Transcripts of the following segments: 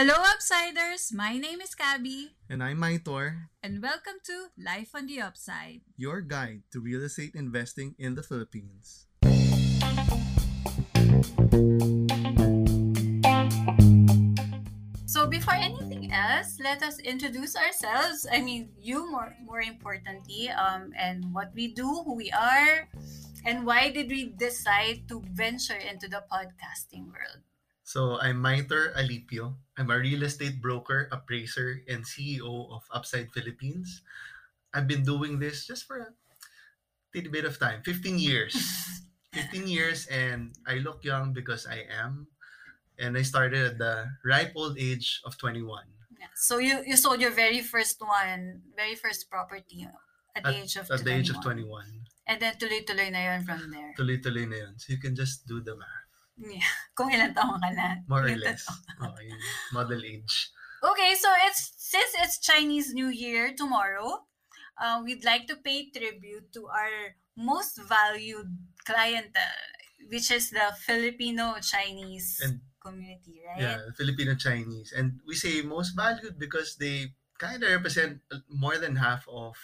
Hello, Upsiders! My name is Kabi, And I'm Maitor, and welcome to Life on the Upside. your guide to real estate investing in the Philippines. So, before anything else, let us introduce ourselves. I mean, you more more importantly, um, and what we do, who we are, and why did we decide to venture into the podcasting world? So I'm Maitor Alipio. I'm a real estate broker, appraiser, and CEO of Upside Philippines. I've been doing this just for a little bit of time, 15 years. 15 years, and I look young because I am. And I started at the ripe old age of 21. Yeah. So you you sold your very first one, very first property at the age of At the age of 21. 21. And then tuloy-tuloy na yun from there. Tuloy-tuloy na yun. So you can just do the math. Yeah. Kung taon ka na. More or less. Okay, model age. Okay, so it's since it's Chinese New Year tomorrow, uh, we'd like to pay tribute to our most valued clientele, which is the Filipino Chinese And community, right? Yeah, Filipino Chinese. And we say most valued because they kind of represent more than half of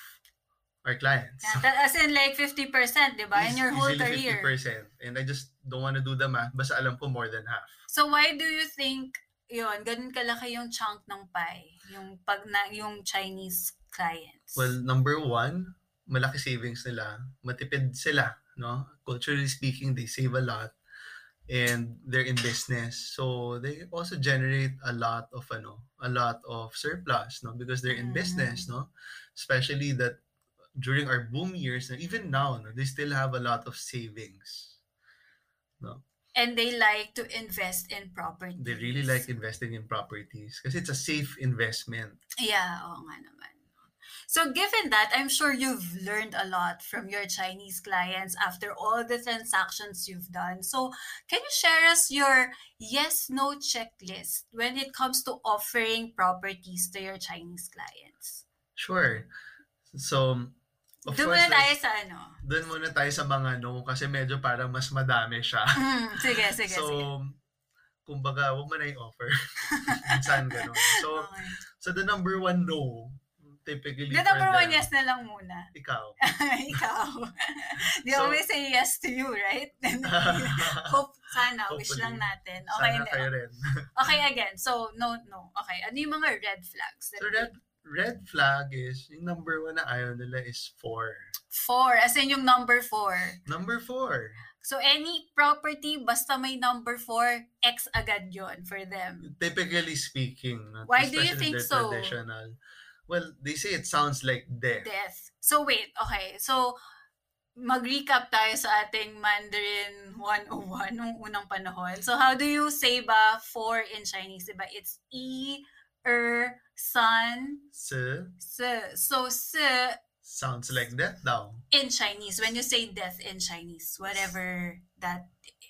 our clients. Yeah, that- as in like 50%, di ba? In your whole easily career. 50%. And I just don't want to do the math. Basta alam ko more than half. So why do you think yun, ganun kalaki yung chunk ng pie, yung pag na, yung Chinese clients? Well, number one, malaki savings nila. Matipid sila. No? Culturally speaking, they save a lot. And they're in business. So they also generate a lot of ano, a lot of surplus, no? Because they're in Mm. business, no? Especially that during our boom years, and even now, no, they still have a lot of savings. No? and they like to invest in property. They really like investing in properties because it's a safe investment. Yeah, oo nga naman. So given that, I'm sure you've learned a lot from your Chinese clients after all the transactions you've done. So can you share us your yes-no checklist when it comes to offering properties to your Chinese clients? Sure. So, of Doon muna tayo sa ano. doon muna tayo sa mga no kasi medyo parang mas madami siya. Mm, sige, sige, so, sige. kumbaga, huwag mo na i-offer. Minsan ganun. So, Okay. so the number one no, typically The number one yes na lang muna. Ikaw. Ikaw. They So- always say yes to you, right? Hope, sana, wish lang natin. Okay, Sana kayo rin. Okay, again. So, no, no. Okay. Ano yung mga red flags? So, red, red flag is, yung number one na ayaw nila is four. Four. As in yung number four. Number four. So, any property, basta may number four, X agad yon for them. Typically speaking. not Why do you think so? Traditional. Well, they say it sounds like death. Death. So, wait. Okay. So, mag-recap tayo sa ating Mandarin 101 nung unang panahon. So, how do you say ba four in Chinese? Diba? It's E, Er, San, So, Se. So, Se sounds like death daw. in Chinese. When you say death in Chinese, whatever that,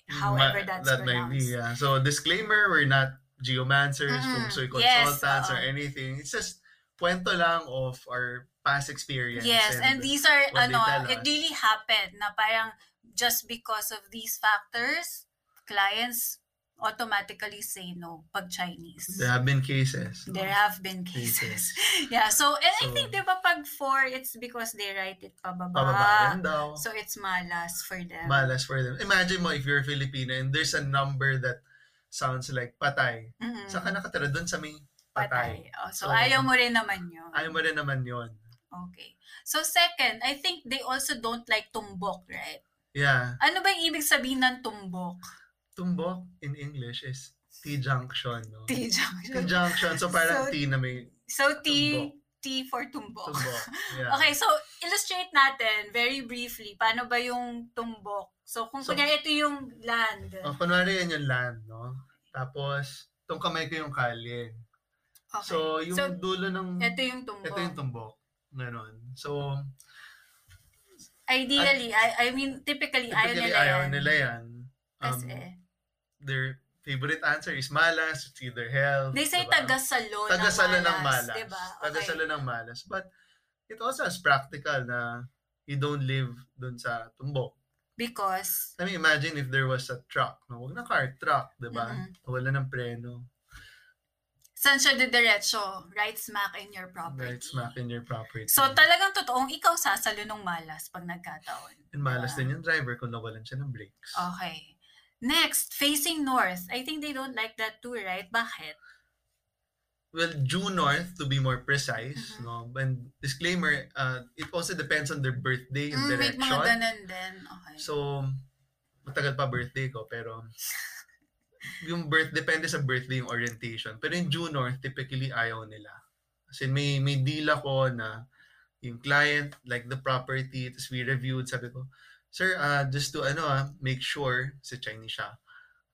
Ma- however that's that might be, yeah. So, disclaimer, we're not geomancers, Mm, feng shui yes, consultants, or anything. It's just kwento lang of our past experience. Yes, and these are, ano, it really happened na parang just because of these factors, clients automatically say no pag Chinese. There have been cases. There have been cases. Cases. yeah, so, and I So- think, di ba, pag four, it's because they write it pababa. Pababayan daw. So, it's malas for them. Malas for them. Imagine mo if you're Filipino and there's a number that sounds like patay. Mhm. Saka nakatira doon sa may patay. Patay. Oh, so, So, ayaw mo rin naman yun. Ayaw mo rin naman yon. Okay. So, second, I think they also don't like tumbok, right? Yeah. Ano ba yung ibig sabihin ng tumbok? Tumbok in English is T-junction. No? T-junction. T-junction. So parang So, T na may So, T, Tumbok. T for tumbok. tumbok. Yeah. Okay, so, illustrate natin very briefly, paano ba yung tumbok? So, kung So- kunyari ito yung land. O, kunwari yan yung land, no? Tapos, itong kamay ko yung kalye. Okay. So, yung So, dulo ng... ito yung tumbok. ito yung tumbok. Ganon. So, Ideally, I, I mean, typically, ayaw typically nila ayaw yan. nila yan. Um, Kasi, their favorite answer is malas, it's either hell. they say diba? tagasalo, Tagasalo ng malas. malas. Diba? Tagasalo ng malas. But, it also has practical na you don't live dun sa tumbok. Because, I mean, imagine if there was a truck. No? Huwag na car, truck, di ba? Mhm. Wala ng preno. so Saan siya didiretso? Right smack in your property. Right smack in your property. So talagang totoong ikaw sasalo ng malas pag nagkataon. And malas Diba? din yung driver kung nawalan siya ng brakes. Okay. Next, facing north. I think they don't like that too, right? Bakit? Well, due north to be more precise, Mhm. no. And disclaimer, uh, it also depends on their birthday and Mm, may direction. mga ganun din. Okay. So, matagal pa birthday ko, pero yung birth, depende sa birthday yung orientation. Pero yung due north, typically ayaw nila. Kasi may, may deal ako na yung client, like the property, tapos we reviewed, sabi ko, Sir, uh, just to ano ah, make sure, si Chinese siya,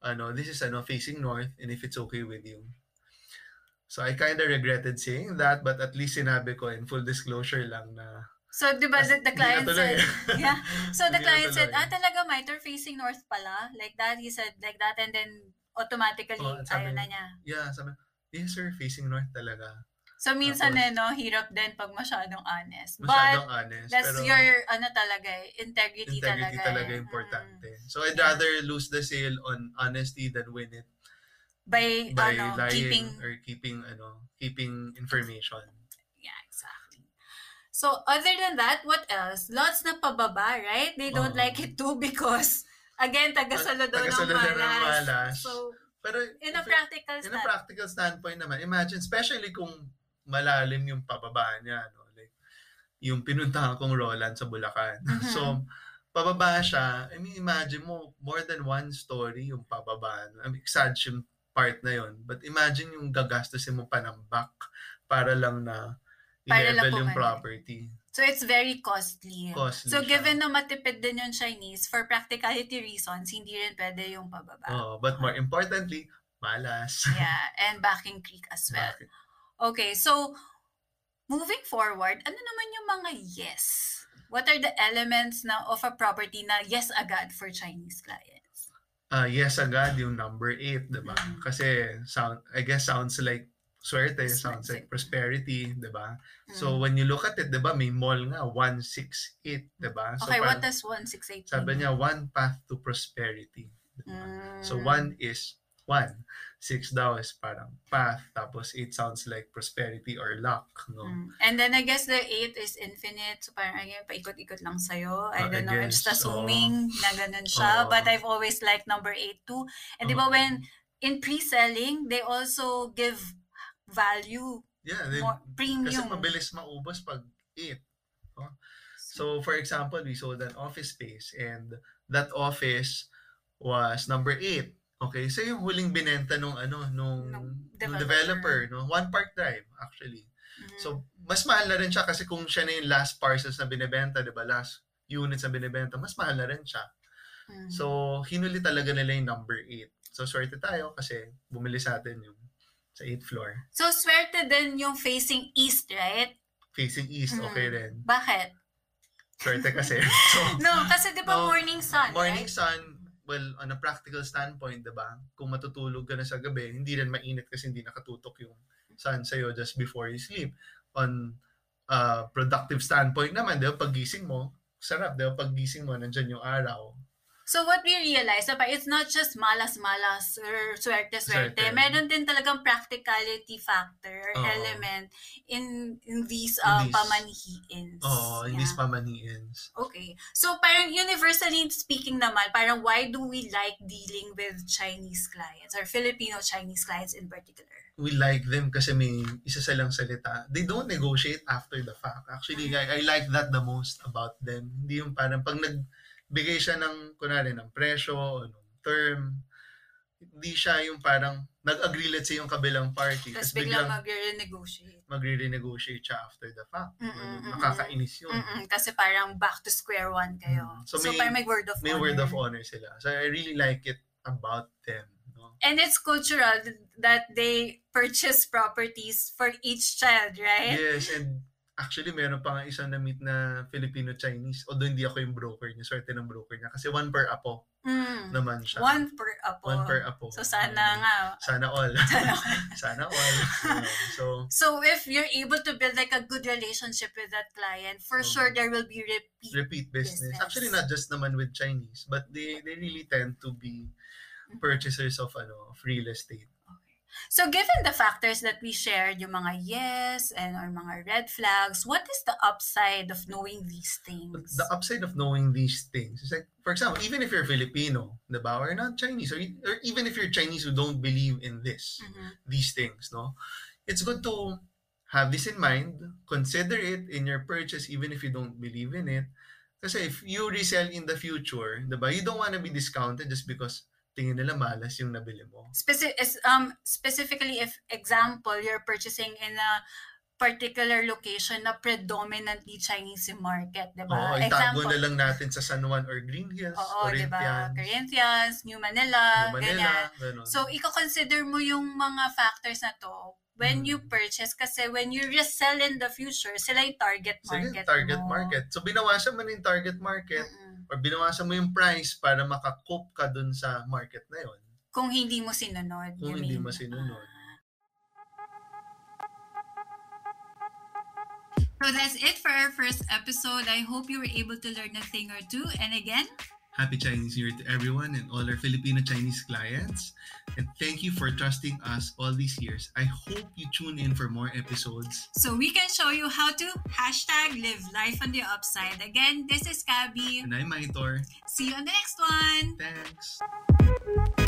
ano, this is ano, facing north, and if it's okay with you. So I kind of regretted saying that, but at least sinabi ko in full disclosure lang na So, di ba the, the client said, yeah. So the client said, ah, talaga mitre facing north pala? Like that, he said like that and then automatically Oh, sabi ayaw na niya. Yeah, sabi, yes sir, facing north talaga. So minsan Tapos- eh, no, hirap din pag masyadong honest. Masyadong But honest. that's pero your, ano talaga eh, integrity, integrity talaga. talaga, eh. importante. Mm. So I'd Yeah. rather lose the sale on honesty than win it By, by ano, lying keeping or keeping ano, keeping information. Yeah, exactly. So, other than that, what else? Lots na pababa, right? They don't Oo. like it too because, again, tagasalo daw ng malas. So, Pero in a practical in a stand, practical standpoint naman, imagine, especially kung malalim yung pababa niya, no? like, yung pinuntahan kong Roland sa Bulacan. Mhm. So, pababa siya, I mean, imagine mo, more than one story yung pababa. no? I mean, sad yung part na yon But imagine yung gagastusin mo pa ng back para lang na i-level yung property. so it's very costly. Costly so, siya. given na matipid din yung Chinese, for practicality reasons, hindi rin pwede yung pababa. Oh, but more importantly, malas. Yeah, and backing creek as well. Bakit? Okay, so moving forward, ano naman yung mga yes? What are the elements na of a property na yes agad for Chinese clients? Ah, yes agad yung number 8, 'di ba? Mm. Kasi sound I guess sounds like swerte, sounds Swerte. like prosperity, 'di ba? Mm. So when you look at it, 'di ba, may mall nga 168, 'di ba? So okay, what parang- does 168 sabi niya one path to prosperity. Mm. So one is one. Six daw is parang path. Tapos eight sounds like prosperity or luck. No? Mm. And then I guess the 8 is infinite. So parang again, paikot-ikot lang sa'yo. I Ah, don't I know, guess, it's assuming na ganun siya. Oo. But I've always liked number 8 too. And di ba Oo. when in pre-selling, they also give value, Yeah, they, more kasi premium. mabilis maubos pag eight. no? So for example, we sold an office space and that office was number 8. Okay, so yung huling binenta nung ano nung, Nung nung developer. developer, no? One Park Drive actually. Mhm. So, mas mahal na rin siya kasi kung siya na yung last parcels na binibenta, di ba? Last units na binibenta, mas mahal na rin siya. Mhm. So, hinuli talaga nila yung number 8. So, swerte tayo kasi bumili sa atin yung sa 8th floor. So, swerte din yung facing east, right? Facing east, Mhm. okay rin. Bakit? Swerte kasi. so, No, kasi di ba No, morning sun, morning right? sun, well, on a practical standpoint, di ba? Kung matutulog ka na sa gabi, hindi rin mainit kasi hindi nakatutok yung sun sa'yo just before you sleep. On uh, productive standpoint naman, di ba? Paggising mo, sarap, di ba? Paggising mo, nandyan yung araw. So what we realize, diba, it's not just malas-malas or swerte-swerte. Swerte. Meron din talagang practicality factor, Oo. element in, in these In um, these- pamanihiins. Oo, in Yeah. these pamaniins. Okay. So parang universally speaking naman, parang why do we like dealing with Chinese clients or Filipino Chinese clients in particular? we like them kasi may isa silang salita. They don't negotiate after the fact. Actually, I, I like that the most about them. Hindi yung parang pag nagbigay siya ng, kunwari, ng presyo o ng term, hindi siya yung parang nag-agree let's say yung kabilang party. Tapos biglang biglang mag-renegotiate. magre-renegotiate siya after the fact. Mm, mm, mm, Nakakainis yun. Mm-mm, kasi parang back to square one kayo. Mm. So, So, may- parang may word of May honor. word of honor sila. So I really like it about them. No? And it's cultural that they purchase properties for each child, right? Yes, and actually meron pa nga isang na-meet na Filipino-Chinese. Although hindi ako yung broker niya, swerte ng broker niya. Kasi one per apo Mm. naman siya. One per apo. One per apo. So sana Mm. nga. Sana all. Sana Sana all. So, So if you're able to build like a good relationship with that client, for Mm. sure there will be repeat. repeat business. Business. Actually, not just naman with Chinese, but they they really tend to be purchasers of ano of real estate. So given the factors that we shared, yung mga yes and or mga red flags, what is the upside of knowing these things? The upside of knowing these things is like, for example, even if you're Filipino, the diba, or not Chinese, or, or even if you're Chinese who don't believe in this, Mhm. these things, no? It's good to have this in mind, consider it in your purchase even if you don't believe in it. Kasi if you resell in the future, diba, you don't want to be discounted just because tingin nila malas yung nabili mo. Speci- um, specifically, if example, you're purchasing in a particular location na predominantly Chinese yung market, di Oo, ba? itago na lang natin sa San Juan or Green Hills, Oo, di ba? Corinthians, Corinthians, New Manila, New ganyan. Manila, ganun. So, i-consider mo yung mga factors na to when Mm. you purchase kasi when you resell in the future, sila yung target Sige, market target mo. market. So, binawasan mo na yung target market Mm-mm. Or binawasan mo yung price para makakope ka dun sa market na yon. Kung hindi mo sinunod. Kung hindi mean. mo sinunod. So that's it for our first episode. I hope you were able to learn a thing or two. And again, Happy Chinese New Year to everyone and all our Filipino Chinese clients. And thank you for trusting us all these years. I hope you tune in for more episodes. so we can show you how to hashtag live life on the upside. Again, this is Kabi. And I'm Maitor. See you on the next one. Thanks.